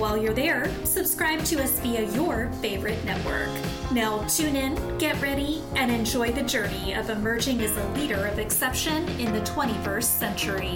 While you're there, subscribe to us via your favorite network. Now, tune in, get ready, and enjoy the journey of emerging as a leader of exception in the 21st century.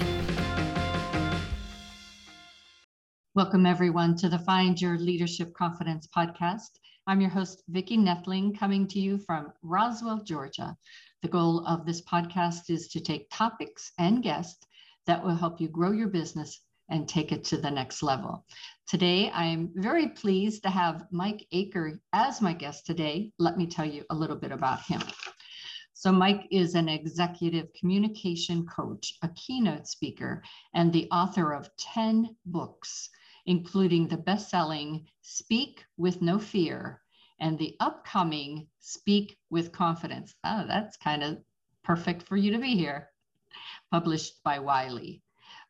Welcome, everyone, to the Find Your Leadership Confidence podcast. I'm your host, Vicki Nedling, coming to you from Roswell, Georgia. The goal of this podcast is to take topics and guests that will help you grow your business and take it to the next level. Today, I'm very pleased to have Mike Acker as my guest today. Let me tell you a little bit about him. So, Mike is an executive communication coach, a keynote speaker, and the author of 10 books, including the best selling Speak with No Fear and the upcoming Speak with Confidence. Oh, that's kind of perfect for you to be here, published by Wiley.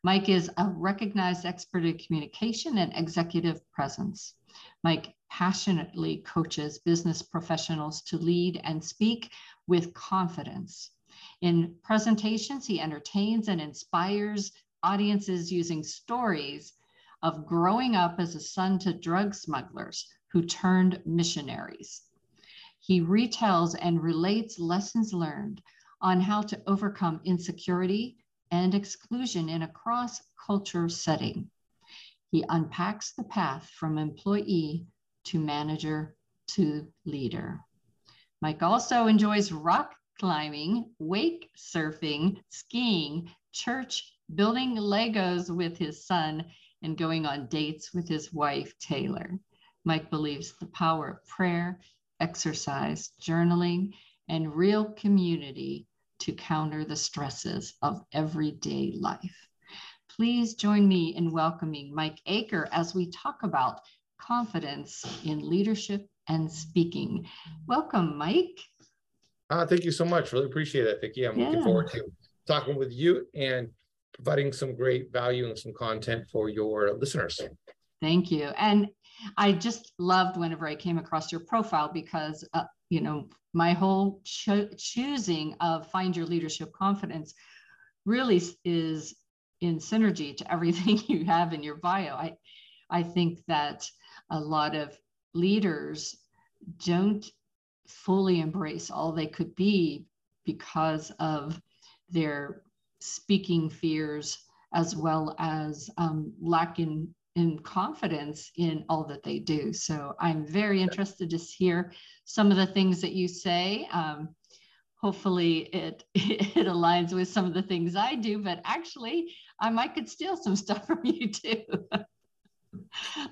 Mike is a recognized expert in communication and executive presence. Mike passionately coaches business professionals to lead and speak with confidence. In presentations, he entertains and inspires audiences using stories of growing up as a son to drug smugglers who turned missionaries. He retells and relates lessons learned on how to overcome insecurity and exclusion in a cross culture setting. He unpacks the path from employee to manager to leader. Mike also enjoys rock climbing, wake surfing, skiing, church, building Legos with his son, and going on dates with his wife, Taylor. Mike believes the power of prayer, exercise, journaling, and real community to counter the stresses of everyday life. Please join me in welcoming Mike Acker as we talk about confidence in leadership and speaking. Welcome, Mike. Uh, thank you so much. Really appreciate it, Vicki. I'm yeah. looking forward to talking with you and providing some great value and some content for your listeners. Thank you. And I just loved whenever I came across your profile because, uh, you know, my whole cho- choosing of find your leadership confidence really is in synergy to everything you have in your bio. I, I think that a lot of leaders don't fully embrace all they could be because of their speaking fears as well as um, lack in in confidence in all that they do. So I'm very interested to hear some of the things that you say. Um, hopefully it it aligns with some of the things I do, but actually I might could steal some stuff from you too.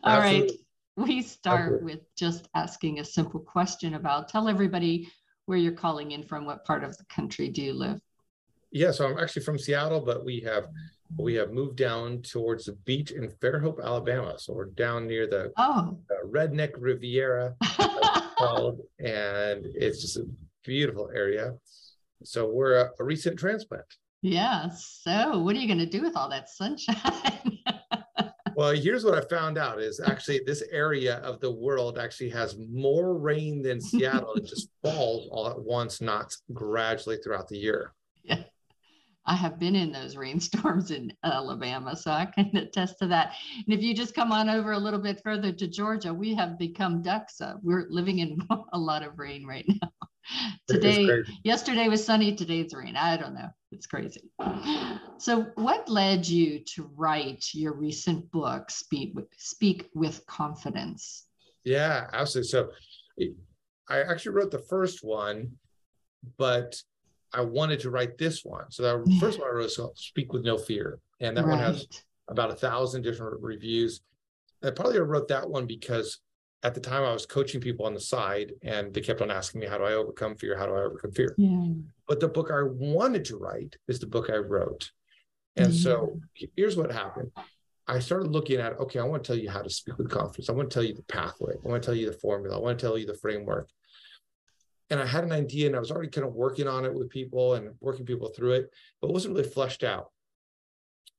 all right. We start with just asking a simple question about tell everybody where you're calling in from, what part of the country do you live? Yeah, so I'm actually from Seattle, but we have we have moved down towards the beach in Fairhope, Alabama. So we're down near the, oh. Redneck Riviera, called, and it's just a beautiful area. So we're a, a recent transplant. Yeah. So what are you going to do with all that sunshine? well, here's what I found out is actually this area of the world actually has more rain than Seattle. it just falls all at once, not gradually throughout the year. I have been in those rainstorms in Alabama, so I can attest to that. And if you just come on over a little bit further to Georgia, we have become ducks. We're living in a lot of rain right now. Today, yesterday was sunny, today's rain. I don't know. It's crazy. So, what led you to write your recent book, Speak Speak with Confidence? Yeah, absolutely. So, I actually wrote the first one, but I wanted to write this one. So the first one I wrote was Speak with No Fear. And that right. one has about a thousand different reviews. I probably wrote that one because at the time I was coaching people on the side and they kept on asking me, how do I overcome fear? How do I overcome fear? Yeah. But the book I wanted to write is the book I wrote. And yeah. so here's what happened. I started looking at, okay, I want to tell you how to speak with confidence. I want to tell you the pathway. I want to tell you the formula. I want to tell you the framework. And I had an idea and I was already kind of working on it with people and working people through it, but it wasn't really fleshed out.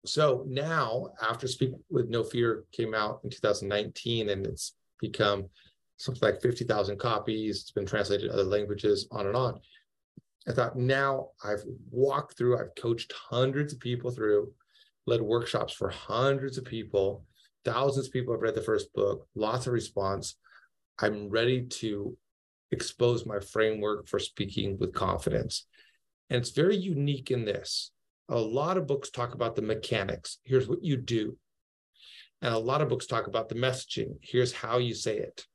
So now, after Speak with No Fear came out in 2019 and it's become something like 50,000 copies, it's been translated to other languages, on and on. I thought now I've walked through, I've coached hundreds of people through, led workshops for hundreds of people, thousands of people have read the first book, lots of response. I'm ready to expose my framework for speaking with confidence. And it's very unique in this. A lot of books talk about the mechanics. Here's what you do. And a lot of books talk about the messaging. Here's how you say it.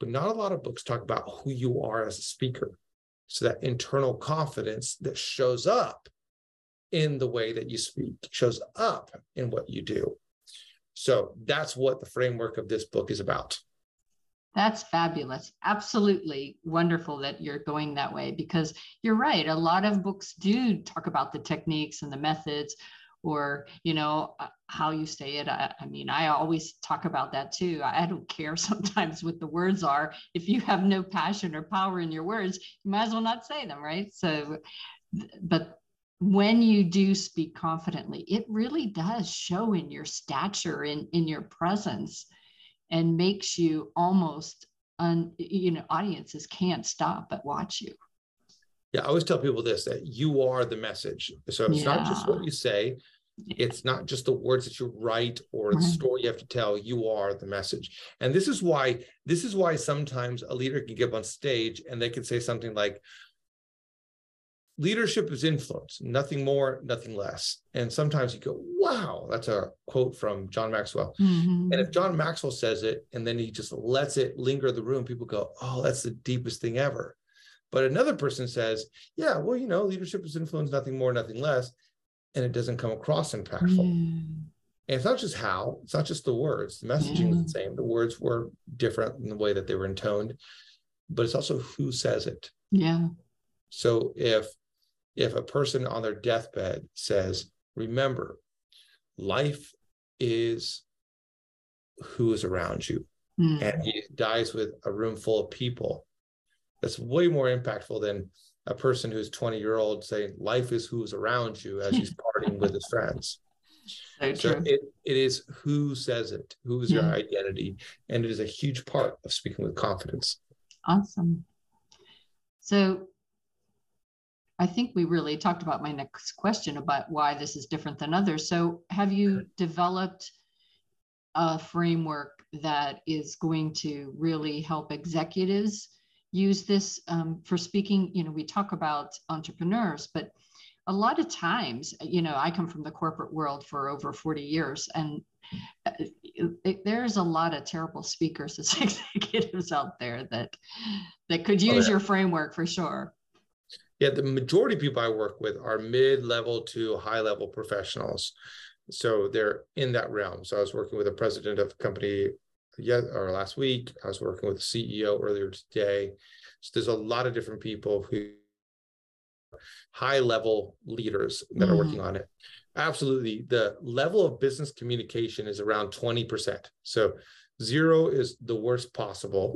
But not a lot of books talk about who you are as a speaker. So that internal confidence that shows up in the way that you speak, shows up in what you do. So that's what the framework of this book is about. That's fabulous. Absolutely wonderful that you're going that way because you're right. A lot of books do talk about the techniques and the methods or, you know, uh, how you say it. I, I mean, I always talk about that too. I don't care sometimes what the words are. If you have no passion or power in your words, you might as well not say them, right? So, but when you do speak confidently, it really does show in your stature, in, in your presence and makes you almost un, you know audiences can't stop but watch you. Yeah i always tell people this that you are the message. So it's yeah. not just what you say it's not just the words that you write or the mm-hmm. story you have to tell you are the message. And this is why this is why sometimes a leader can get up on stage and they can say something like leadership is influence, nothing more, nothing less. And sometimes you go, wow, that's a quote from John Maxwell. Mm-hmm. And if John Maxwell says it and then he just lets it linger in the room, people go, oh, that's the deepest thing ever. But another person says, yeah, well, you know, leadership is influence, nothing more, nothing less. And it doesn't come across impactful. Mm. And it's not just how, it's not just the words. The messaging is the same. The words were different in the way that they were intoned, but it's also who says it. Yeah. So if if a person on their deathbed says, remember, life is who is around you. Mm. And he dies with a room full of people. That's way more impactful than a person who's 20 year old saying life is who's around you as he's partying with his friends. So, so it, it is who says it, who is yeah. your identity. And it is a huge part of speaking with confidence. Awesome. So I think we really talked about my next question about why this is different than others. So, have you developed a framework that is going to really help executives use this um, for speaking? You know, we talk about entrepreneurs, but a lot of times, you know, I come from the corporate world for over 40 years, and uh, there's a lot of terrible speakers as executives out there that that could use oh, yeah. your framework for sure yeah, the majority of people I work with are mid-level to high-level professionals. So they're in that realm. So I was working with a president of a company yet or last week. I was working with a CEO earlier today. So there's a lot of different people who high level leaders that mm. are working mm-hmm. on it. Absolutely. The level of business communication is around 20%. So zero is the worst possible.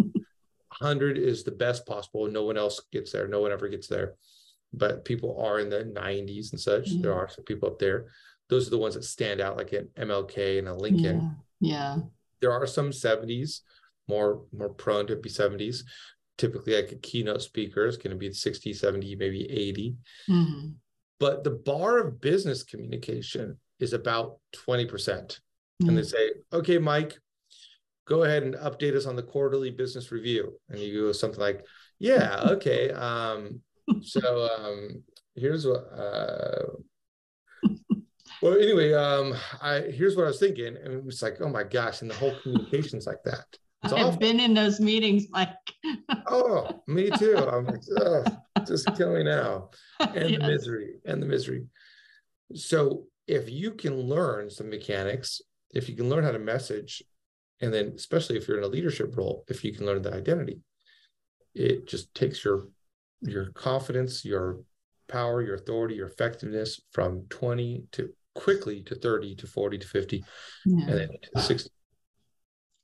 100 is the best possible. No one else gets there. No one ever gets there. But people are in the 90s and such. Mm-hmm. There are some people up there. Those are the ones that stand out, like an MLK and a Lincoln. Yeah. yeah. There are some 70s, more more prone to be 70s. Typically, like a keynote speaker is going to be 60, 70, maybe 80. Mm-hmm. But the bar of business communication is about 20%. Mm-hmm. And they say, okay, Mike, go ahead and update us on the quarterly business review. And you go something like, yeah, okay. Um, so um, here's what, uh, well, anyway, um, I, here's what I was thinking. And it's like, oh my gosh. And the whole communication's like that. It's I've awful. been in those meetings, like. oh, me too. I'm like, oh, just kill me now. And yes. the misery and the misery. So if you can learn some mechanics, if you can learn how to message and then especially if you're in a leadership role if you can learn that identity it just takes your your confidence your power your authority your effectiveness from 20 to quickly to 30 to 40 to 50 yeah. and then to 60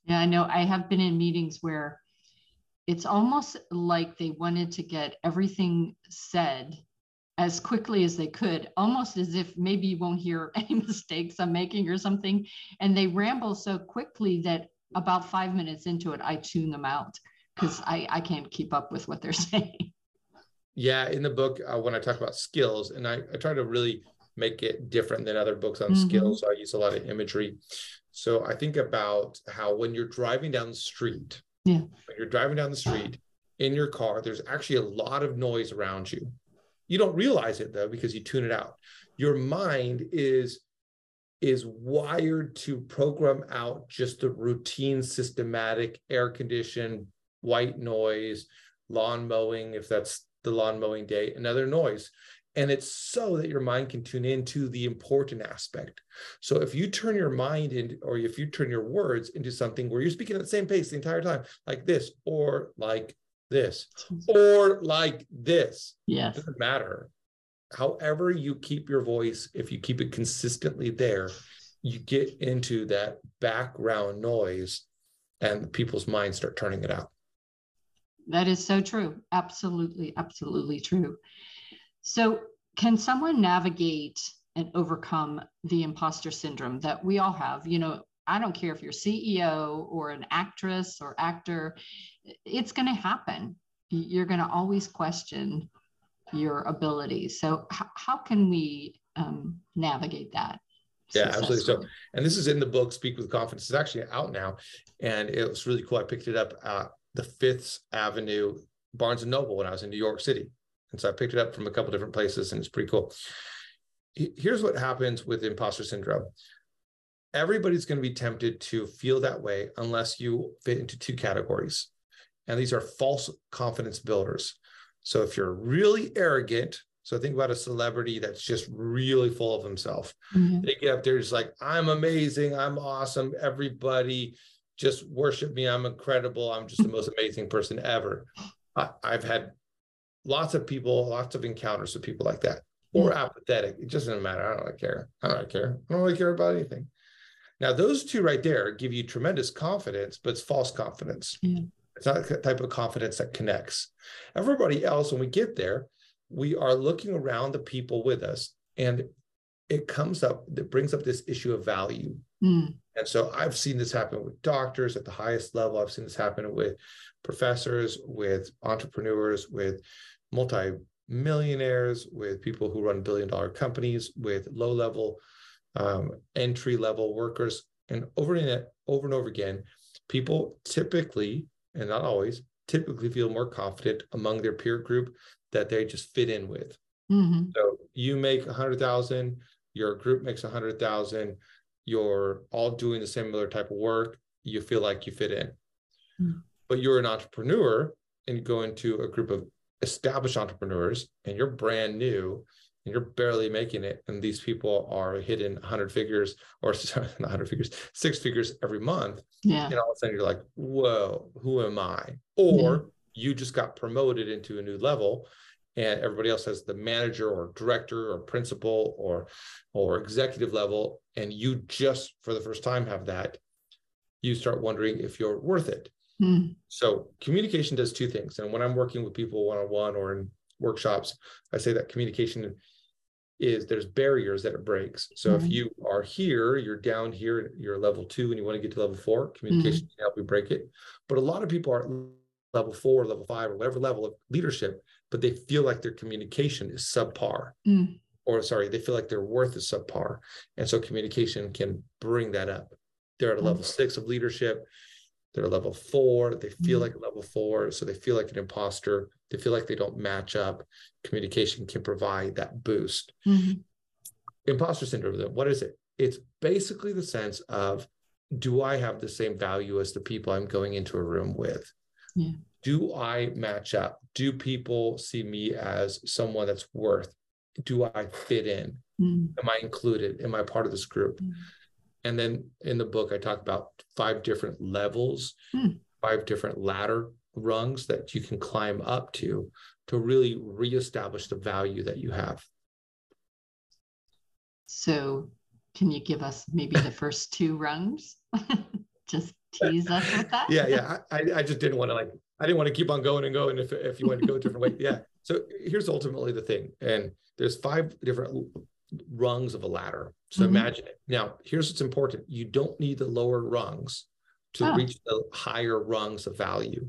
yeah i know i have been in meetings where it's almost like they wanted to get everything said as quickly as they could, almost as if maybe you won't hear any mistakes I'm making or something. And they ramble so quickly that about five minutes into it, I tune them out because I, I can't keep up with what they're saying. Yeah, in the book, uh, when I talk about skills, and I, I try to really make it different than other books on mm-hmm. skills, I use a lot of imagery. So I think about how when you're driving down the street, yeah. when you're driving down the street in your car, there's actually a lot of noise around you. You don't realize it though because you tune it out. Your mind is is wired to program out just the routine, systematic, air conditioned, white noise, lawn mowing, if that's the lawn mowing day, another noise. And it's so that your mind can tune into the important aspect. So if you turn your mind in, or if you turn your words into something where you're speaking at the same pace the entire time, like this, or like this hmm. or like this. Yes. It doesn't matter. However, you keep your voice, if you keep it consistently there, you get into that background noise and people's minds start turning it out. That is so true. Absolutely, absolutely true. So, can someone navigate and overcome the imposter syndrome that we all have? You know, I don't care if you're CEO or an actress or actor, it's going to happen. You're going to always question your abilities. So, h- how can we um, navigate that? Yeah, absolutely. So, and this is in the book, Speak with Confidence. It's actually out now, and it was really cool. I picked it up at the Fifth Avenue Barnes and Noble when I was in New York City, and so I picked it up from a couple different places, and it's pretty cool. Here's what happens with imposter syndrome everybody's going to be tempted to feel that way unless you fit into two categories. And these are false confidence builders. So if you're really arrogant, so think about a celebrity that's just really full of himself. Mm-hmm. They get up there just like, I'm amazing, I'm awesome, everybody just worship me, I'm incredible, I'm just the most amazing person ever. I, have had lots of people, lots of encounters with people like that. Or apathetic. It doesn't matter. I don't really care. I don't really care. I don't really care about anything. Now, those two right there give you tremendous confidence, but it's false confidence. Yeah. It's not the type of confidence that connects. Everybody else, when we get there, we are looking around the people with us, and it comes up, it brings up this issue of value. Mm. And so I've seen this happen with doctors at the highest level. I've seen this happen with professors, with entrepreneurs, with multi millionaires, with people who run billion dollar companies, with low level um, entry level workers, and over and over and over again, people typically, and not always, typically feel more confident among their peer group that they just fit in with. Mm-hmm. So you make a hundred thousand, your group makes a hundred thousand, you're all doing the similar type of work, you feel like you fit in. Mm-hmm. But you're an entrepreneur and you go into a group of established entrepreneurs and you're brand new you're barely making it and these people are hitting 100 figures or sorry, not 100 figures six figures every month yeah and all of a sudden you're like whoa who am i or yeah. you just got promoted into a new level and everybody else has the manager or director or principal or or executive level and you just for the first time have that you start wondering if you're worth it mm. so communication does two things and when i'm working with people one-on-one or in workshops i say that communication is there's barriers that it breaks. So mm-hmm. if you are here, you're down here, you're level two, and you want to get to level four, communication mm-hmm. can help you break it. But a lot of people are level four, level five, or whatever level of leadership, but they feel like their communication is subpar. Mm. Or sorry, they feel like their worth is subpar. And so communication can bring that up. They're at a level mm. six of leadership. They're level four. They feel mm-hmm. like a level four. So they feel like an imposter. They feel like they don't match up. Communication can provide that boost. Mm-hmm. Imposter syndrome, what is it? It's basically the sense of do I have the same value as the people I'm going into a room with? Yeah. Do I match up? Do people see me as someone that's worth? Do I fit in? Mm-hmm. Am I included? Am I part of this group? And then in the book, I talk about five different levels, hmm. five different ladder rungs that you can climb up to to really reestablish the value that you have. So can you give us maybe the first two rungs? just tease us with that. yeah, yeah. I, I just didn't want to like I didn't want to keep on going and going if if you want to go a different way. Yeah. So here's ultimately the thing, and there's five different rungs of a ladder. So mm-hmm. imagine it. Now, here's what's important: you don't need the lower rungs to oh. reach the higher rungs of value.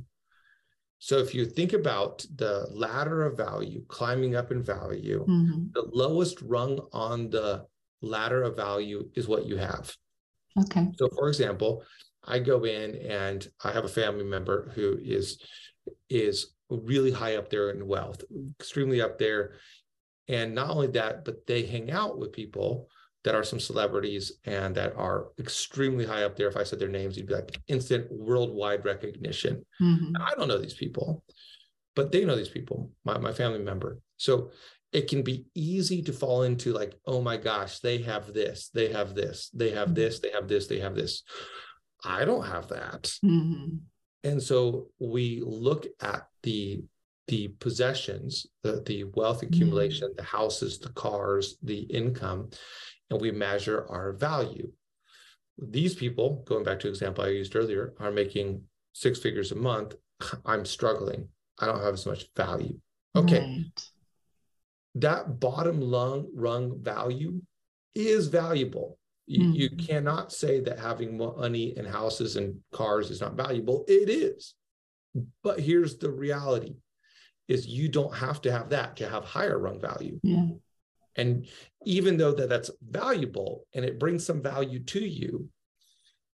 So if you think about the ladder of value, climbing up in value, mm-hmm. the lowest rung on the ladder of value is what you have. Okay. So for example, I go in and I have a family member who is is really high up there in wealth, extremely up there. And not only that, but they hang out with people that are some celebrities and that are extremely high up there. If I said their names, you'd be like instant worldwide recognition. Mm-hmm. I don't know these people, but they know these people, my, my family member. So it can be easy to fall into like, oh my gosh, they have this, they have this, they have mm-hmm. this, they have this, they have this. I don't have that. Mm-hmm. And so we look at the the possessions, the, the wealth accumulation, mm-hmm. the houses, the cars, the income, and we measure our value. These people, going back to example I used earlier, are making six figures a month. I'm struggling. I don't have as much value. Okay. Right. That bottom lung, rung value is valuable. You, mm-hmm. you cannot say that having money and houses and cars is not valuable. It is. But here's the reality is you don't have to have that to have higher rung value. Yeah. And even though that that's valuable and it brings some value to you,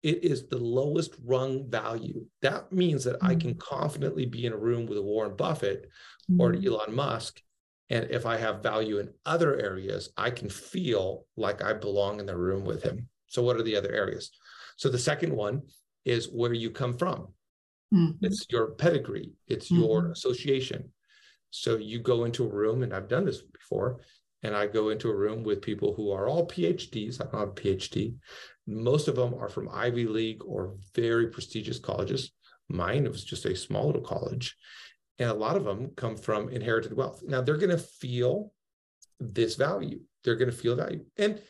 it is the lowest rung value. That means that mm-hmm. I can confidently be in a room with a Warren Buffett mm-hmm. or Elon Musk. And if I have value in other areas, I can feel like I belong in the room with him. So, what are the other areas? So, the second one is where you come from. Mm-hmm. It's your pedigree, it's your mm-hmm. association. So, you go into a room, and I've done this before, and I go into a room with people who are all PhDs. I don't have a PhD. Most of them are from Ivy League or very prestigious colleges. Mine was just a small little college. And a lot of them come from inherited wealth. Now they're going to feel this value. They're going to feel value. And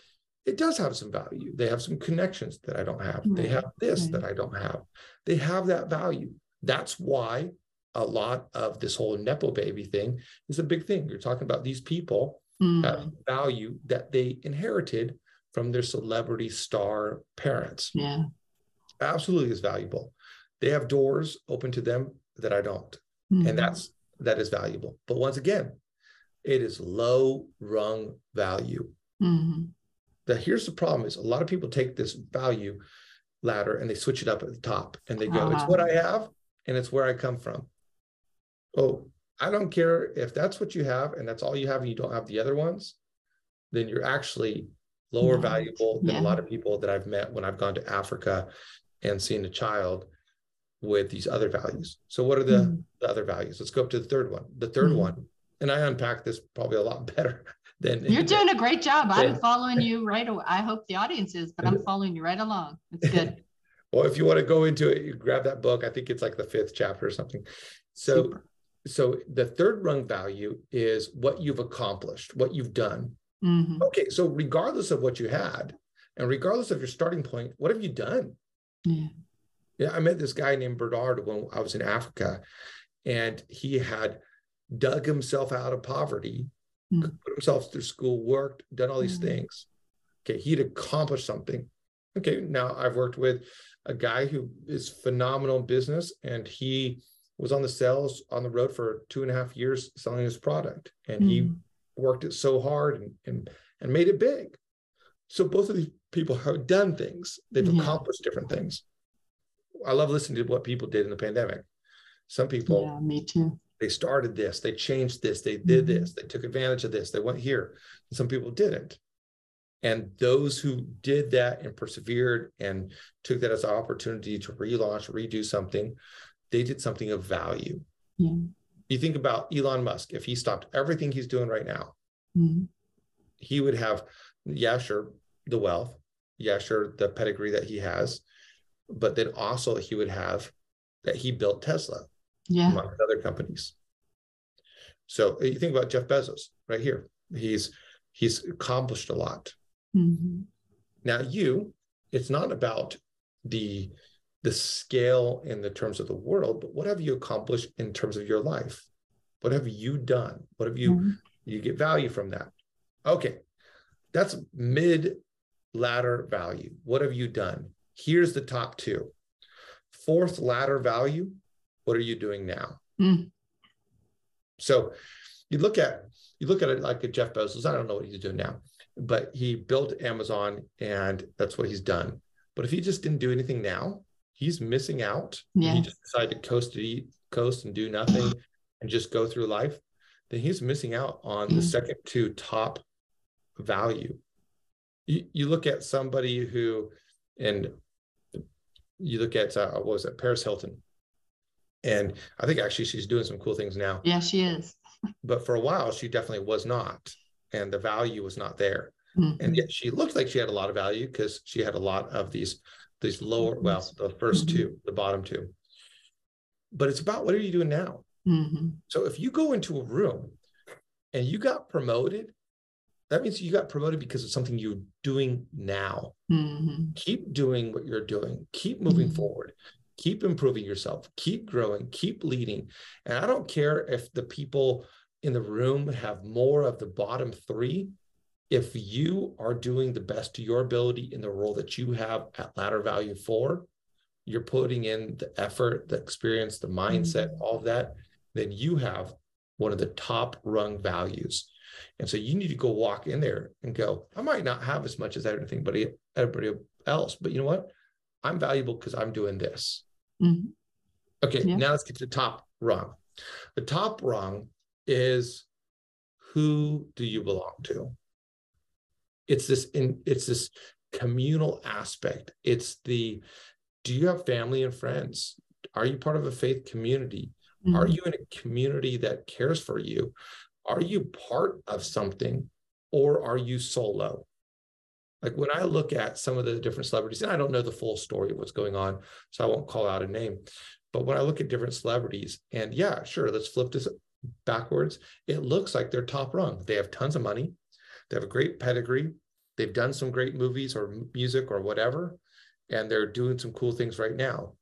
it does have some value. They have some connections that I don't have. Right. They have this right. that I don't have. They have that value. That's why a lot of this whole Nepo baby thing is a big thing. You're talking about these people mm. have value that they inherited from their celebrity star parents. Yeah. Absolutely is valuable. They have doors open to them that I don't. Mm-hmm. And that's that is valuable. But once again, it is low rung value. Mm-hmm. The here's the problem is a lot of people take this value ladder and they switch it up at the top and they go, uh-huh. it's what I have and it's where I come from. Oh, I don't care if that's what you have and that's all you have and you don't have the other ones, then you're actually lower right. valuable than yeah. a lot of people that I've met when I've gone to Africa and seen a child with these other values. So what are the, mm. the other values? Let's go up to the third one. The third mm. one, and I unpack this probably a lot better than you're doing a great job. I'm following you right away. I hope the audience is, but I'm following you right along. It's good. well, if you want to go into it, you grab that book. I think it's like the fifth chapter or something. So Super so the third rung value is what you've accomplished, what you've done. Mm-hmm. Okay, so regardless of what you had, and regardless of your starting point, what have you done? Yeah. Yeah, I met this guy named Bernard when I was in Africa, and he had dug himself out of poverty, mm-hmm. put himself through school, worked, done all these mm-hmm. things. Okay, he'd accomplished something. Okay, now I've worked with a guy who is phenomenal in business, and he was on the sales on the road for two and a half years selling his product. And mm. he worked it so hard and, and and made it big. So both of these people have done things. They've yeah. accomplished different things. I love listening to what people did in the pandemic. Some people yeah me too. they started this they changed this they did mm-hmm. this they took advantage of this they went here. And some people didn't. And those who did that and persevered and took that as an opportunity to relaunch redo something they did something of value. Yeah. You think about Elon Musk, if he stopped everything he's doing right now, mm-hmm. he would have, yeah, sure, the wealth, yeah, sure, the pedigree that he has, but then also he would have that he built Tesla, yeah, among other companies. So you think about Jeff Bezos right here. He's he's accomplished a lot. Mm-hmm. Now, you, it's not about the the scale in the terms of the world, but what have you accomplished in terms of your life? What have you done? What have you mm-hmm. you get value from that? Okay, that's mid ladder value. What have you done? Here's the top two. Fourth ladder value. What are you doing now? Mm. So you look at you look at it like a Jeff Bezos. I don't know what he's doing now, but he built Amazon, and that's what he's done. But if he just didn't do anything now, he's missing out. Yeah. He just decided to coast to eat, coast and do nothing, and just go through life. Then he's missing out on the second to top value. You, you look at somebody who, and you look at uh, what was it, Paris Hilton, and I think actually she's doing some cool things now. Yeah, she is. but for a while, she definitely was not, and the value was not there. Mm-hmm. And yet she looked like she had a lot of value because she had a lot of these these lower, well, the 1st mm-hmm. two, the bottom two. But it's about what are you doing now? Mm-hmm. So if you go into a room and you got promoted, that means you got promoted because of something you're doing now. Mm-hmm. Keep doing what you're doing. Keep moving mm-hmm. forward. Keep improving yourself. Keep growing. Keep leading. And I don't care if the people in the room have more of the bottom three. If you are doing the best to your ability in the role that you have at ladder value four, you're putting in the effort, the experience, the mindset, mm-hmm. all of that, then you have one of the top rung values. And so you need to go walk in there and go, I might not have as much as everybody, everybody else, but you know what? I'm valuable because I'm doing this. Mm-hmm. Okay, yeah. now let's get to the top rung. The top rung is who do you belong to? It's this in it's this communal aspect. It's the do you have family and friends? Are you part of a faith community? Mm-hmm. Are you in a community that cares for you? are you part of something or are you solo? Like when I look at some of the different celebrities, and I don't know the full story of what's going on, so I won't call out a name. But when I look at different celebrities, and yeah, sure, let's flip this backwards. It looks like they're top rung. They have tons of money, they have a great pedigree, they've done some great movies or music or whatever, and they're doing some cool things right now.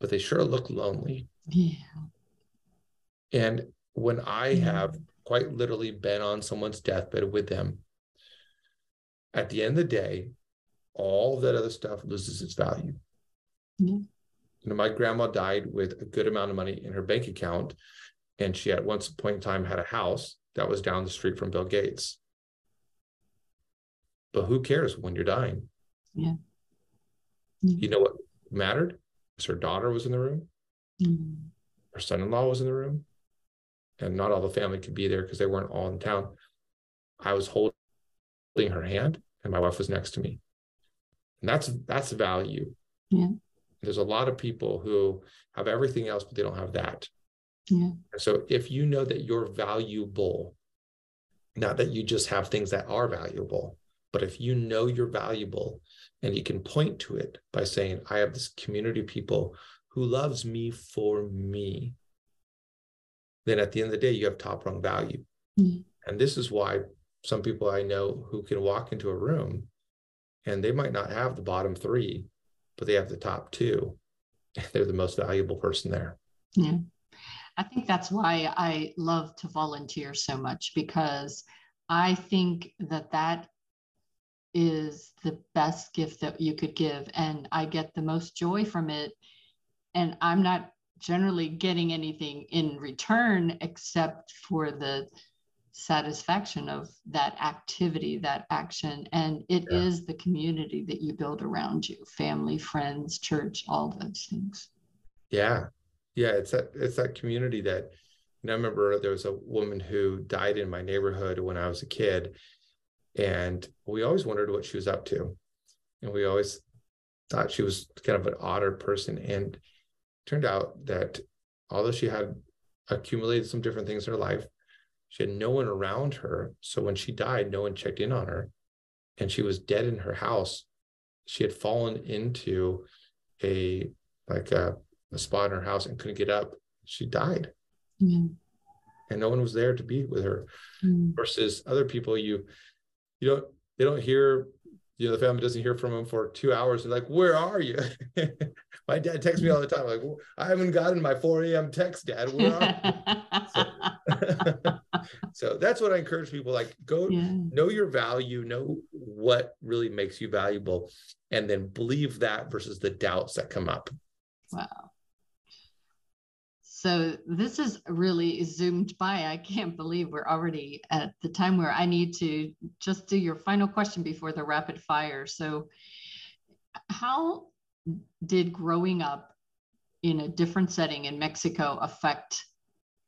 But they sure look lonely. Yeah. And when I have quite literally been on someone's deathbed with them, at the end of the day, all that other stuff loses its value. Mm-hmm. You know, my grandma died with a good amount of money in her bank account, and she at one point in time had a house that was down the street from Bill Gates. But who cares when you're dying? Yeah. Mm-hmm. You know what mattered? her daughter was in the room. Mm-hmm. Her son-in-law was in the room and not all the family could be there because they weren't all in town. I was holding her hand and my wife was next to me. And that's that's value. Yeah. There's a lot of people who have everything else, but they don't have that. Yeah. So if you know that you're valuable, not that you just have things that are valuable, but if you know you're valuable and you can point to it by saying, I have this community of people who loves me for me then at the end of the day, you have top rung value. Mm-hmm. And this is why some people I know who can walk into a room and they might not have the bottom three, but they have the top two. They're the most valuable person there. Yeah. I think that's why I love to volunteer so much because I think that that is the best gift that you could give. And I get the most joy from it. And I'm not generally getting anything in return except for the satisfaction of that activity, that action. And it yeah. is the community that you build around you family, friends, church, all those things. Yeah. Yeah. It's that, it's that community that, and I remember there was a woman who died in my neighborhood when I was a kid. And we always wondered what she was up to. And we always thought she was kind of an odder person. And turned out that although she had accumulated some different things in her life, she had no one around her. So when she died, no one checked in on her. And she was dead in her house. She had fallen into a like a, a spot in her house and couldn't get up. She died. And no one was there to be with her. Mm-hmm. Versus other people, you you don't they don't hear you know the family doesn't hear from him for two hours. They're like where are you? My dad texts me all the time like well, i haven't gotten my 4 a.m text dad. Where are so, so, that's what i encourage people like go yeah. know your value know what really makes you valuable and then believe that versus the doubts that come up. Wow so this is really zoomed by. I can't believe we're already at the time where I need to just do your final question before the rapid fire. So, how did growing up in a different setting in Mexico affect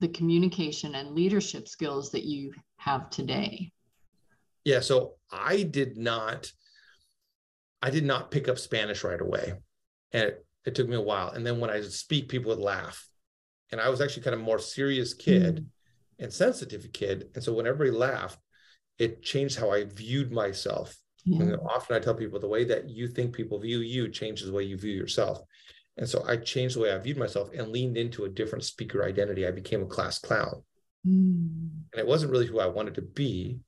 the communication and leadership skills that you have today? Yeah, so I did not I did not pick up Spanish right away. And it, it took me a while. And then when I speak, people would laugh and I was actually kind of more serious kid mm. and sensitive kid. And so when everybody laughed, it changed how I viewed myself. Yeah. And often I tell people the way that you think people view you changes the way you view yourself. And so I changed the way I viewed myself and leaned into a different speaker identity. I became a class clown. Mm. And it wasn't really who I wanted to be.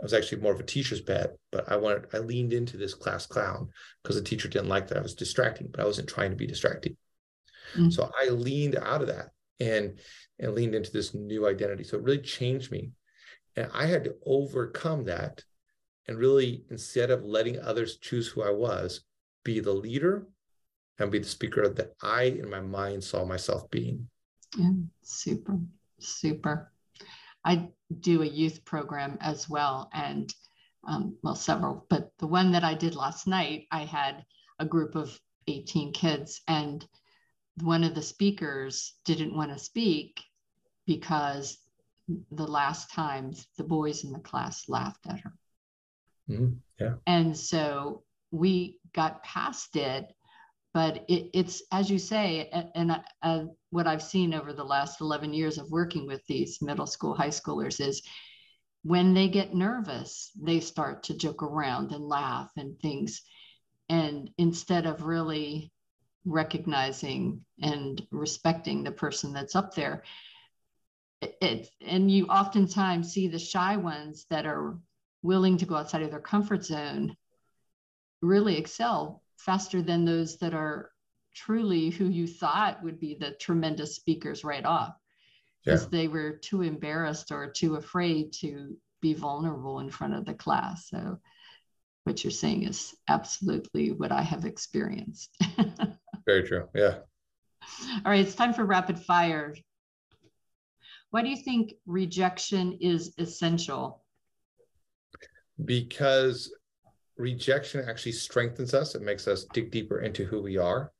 I was actually more of a teacher's pet, but I wanted, I leaned into this class clown because the teacher didn't like that I was distracting, but I wasn't trying to be distracting. Mm-hmm. So I leaned out of that and and leaned into this new identity. So it really changed me. And I had to overcome that and really, instead of letting others choose who I was, be the leader and be the speaker that I, in my mind, saw myself being. Yeah, super, super. I do a youth program as well, and um, well, several, but the one that I did last night, I had a group of 18 kids, and one of the speakers didn't want to speak because the last time the boys in the class laughed at her. Mm, yeah. And so we got past it, but it, it's as you say, and, and uh, what I've seen over the last 11 years of working with these middle school, high schoolers is when they get nervous, they start to joke around and laugh and things. And instead of really recognizing and respecting the person that's up there. It, it, and you oftentimes see the shy ones that are willing to go outside of their comfort zone really excel faster than those that are truly who you thought would be the tremendous speakers right off because yeah. they were too embarrassed or too afraid to be vulnerable in front of the class. So, what you're saying is absolutely what I have experienced. Very true. Yeah. All right, it's time for rapid fire. Why do you think rejection is essential? Because rejection actually strengthens us, it makes us dig deeper into who we are.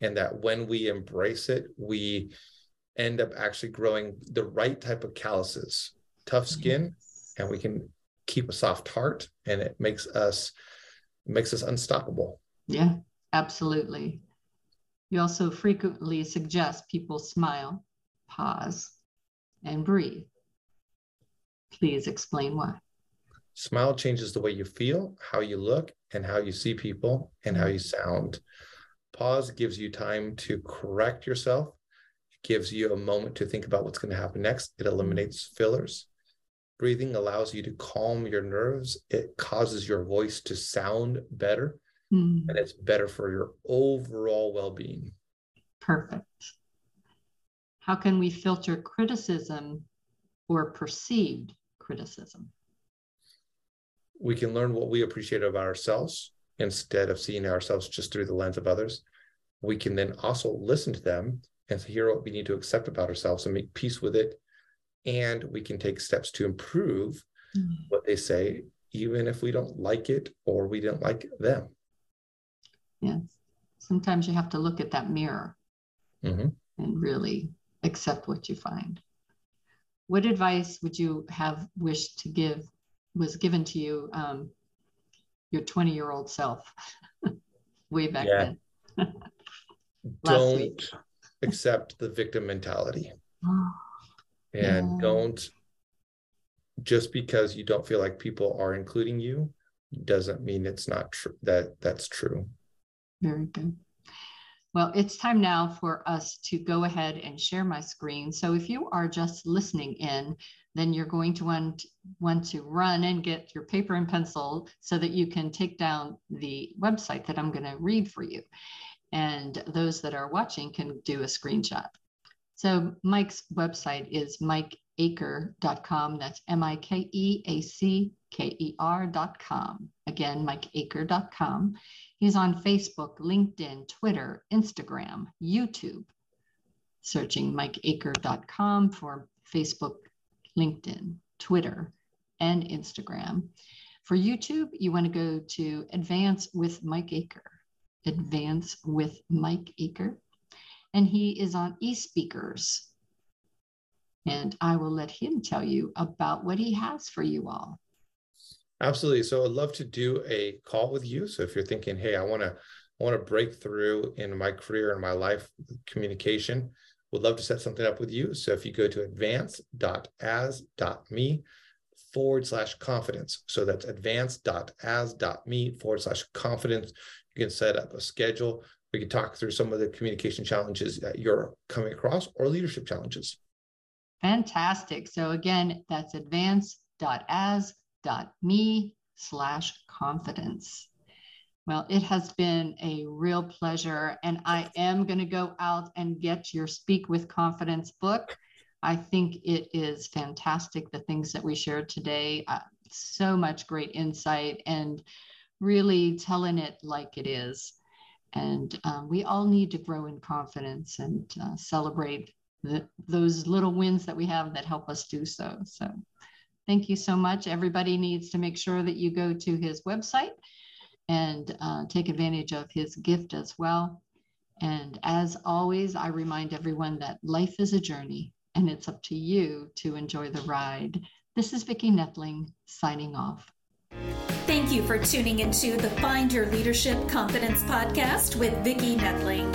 And that when we embrace it, we end up actually growing the right type of calluses, tough skin, yes. and we can keep a soft heart and it makes us makes us unstoppable. Yeah, absolutely. You also frequently suggest people smile, pause, and breathe. Please explain why. Smile changes the way you feel, how you look, and how you see people, and how you sound. Pause gives you time to correct yourself. It gives you a moment to think about what's going to happen next. It eliminates fillers. Breathing allows you to calm your nerves. It causes your voice to sound better mm. and it's better for your overall well-being. Perfect. How can we filter criticism or perceived criticism? We can learn what we appreciate about ourselves instead of seeing ourselves just through the lens of others. We can then also listen to them and hear what we need to accept about ourselves and make peace with it. And we can take steps to improve mm. what they say even if we don't like it or we don't like them Yes. Sometimes you have to look at that mirror mm-hmm. and really accept what you find. What advice would you have wished to give, was given to you, um, your 20 year old self way back yeah. then? don't accept the victim mentality. and yeah. don't just because you don't feel like people are including you doesn't mean it's not true that that's true very good. Well, it's time now for us to go ahead and share my screen. So if you are just listening in, then you're going to want, want to run and get your paper and pencil so that you can take down the website that I'm going to read for you. And those that are watching can do a screenshot. So Mike's website is mikeacker.com. That's M I K E A C K E R.com. Again, mikeacker.com. He's on Facebook, LinkedIn, Twitter, Instagram, YouTube. Searching mikeacker.com for Facebook, LinkedIn, Twitter, and Instagram. For YouTube, you want to go to Advance with Mike Acker. Advance with Mike Acker. And he is on eSpeakers. And I will let him tell you about what he has for you all. Absolutely. So I'd love to do a call with you. So if you're thinking, hey, I want to I want to break through in my career and my life communication, would love to set something up with you. So if you go to advance.as.me forward slash confidence. So that's advance.as.me forward slash confidence. You can set up a schedule. We can talk through some of the communication challenges that you're coming across or leadership challenges. Fantastic. So again, that's advance.as me slash confidence. Well, it has been a real pleasure, and I am going to go out and get your Speak with Confidence book. I think it is fantastic, the things that we shared today. Uh, so much great insight and really telling it like it is. And um, we all need to grow in confidence and uh, celebrate the, those little wins that we have that help us do so. So Thank you so much. Everybody needs to make sure that you go to his website and uh, take advantage of his gift as well. And as always, I remind everyone that life is a journey and it's up to you to enjoy the ride. This is Vicki Noethling signing off. Thank you for tuning into the Find Your Leadership Confidence podcast with Vicki Noethling,